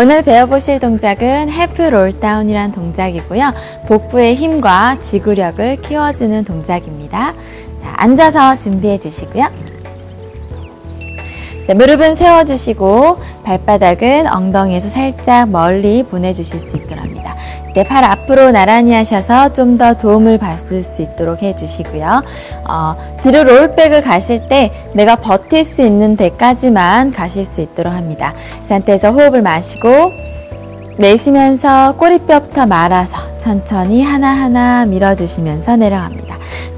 오늘 배워보실 동작은 Half Roll Down이란 동작이고요. 복부의 힘과 지구력을 키워주는 동작입니다. 자, 앉아서 준비해 주시고요. 자, 무릎은 세워주시고 발바닥은 엉덩이에서 살짝 멀리 보내주실 수 있도록 합니다. 이제 팔 앞으로 나란히 하셔서 좀 더 도움을 받을 수 있도록 해주시고요. 어, 뒤로 roll back을 가실 때 내가 버틸 수 있는 데까지만 가실 수 있도록 합니다. 이 상태에서 호흡을 마시고 내쉬면서 꼬리뼈부터 말아서 천천히 하나하나 밀어주시면서 내려갑니다.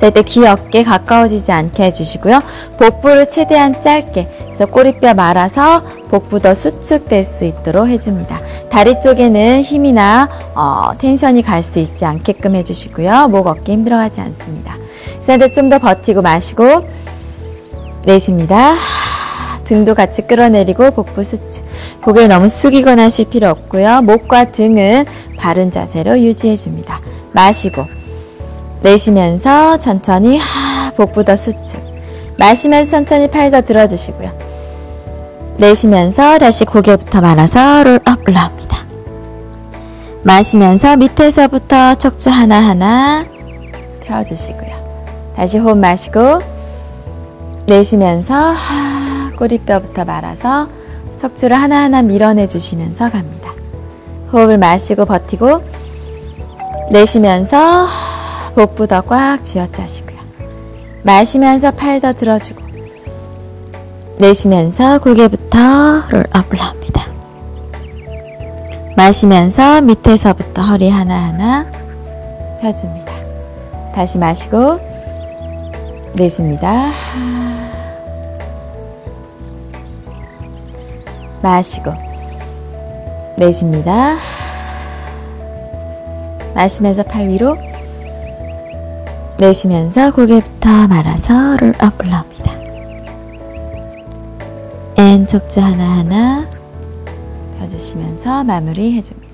자, 이때 귀 어깨 가까워지지 않게 해주시고요. 복부를 최대한 짧게 그래서 꼬리뼈 말아서 복부 더 수축될 수 있도록 해줍니다. 다리 쪽에는 힘이나 어, 텐션이 갈 수 있지 않게끔 해주시고요. 목 어깨 힘들어하지 않습니다. 이 상태 좀더 버티고 마시고 내쉽니다. 등도 같이 끌어내리고 복부 수축. 고개 너무 숙이거나 하실 필요 없고요. 목과 등은 바른 자세로 유지해 줍니다. 마시고 내쉬면서 천천히 하, 복부 더 수축. 마시면서 천천히 팔 더 들어주시고요. 내쉬면서 다시 고개부터 말아서 롤업 올라옵니다. 마시면서 밑에서부터 척추 하나하나 펴주시고요. 다시 호흡 마시고 내쉬면서 하, 꼬리뼈부터 말아서 척추를 하나하나 밀어내 주시면서 갑니다. 호흡을 마시고 버티고 내쉬면서 복부 더꽉 쥐어짜시고요. 마시면서 팔 더 들어주고 내쉬면서 고개부터 롤업 올라옵니다. 마시면서 밑에서부터 허리 하나하나 펴줍니다. 다시 마시고 내쉽니다. 마시고 내쉽니다. 마시면서 팔 위로 내쉬면서 고개부터 말아서 roll up 올라옵니다. and 척추 하나하나 펴주시면서 마무리 해줍니다.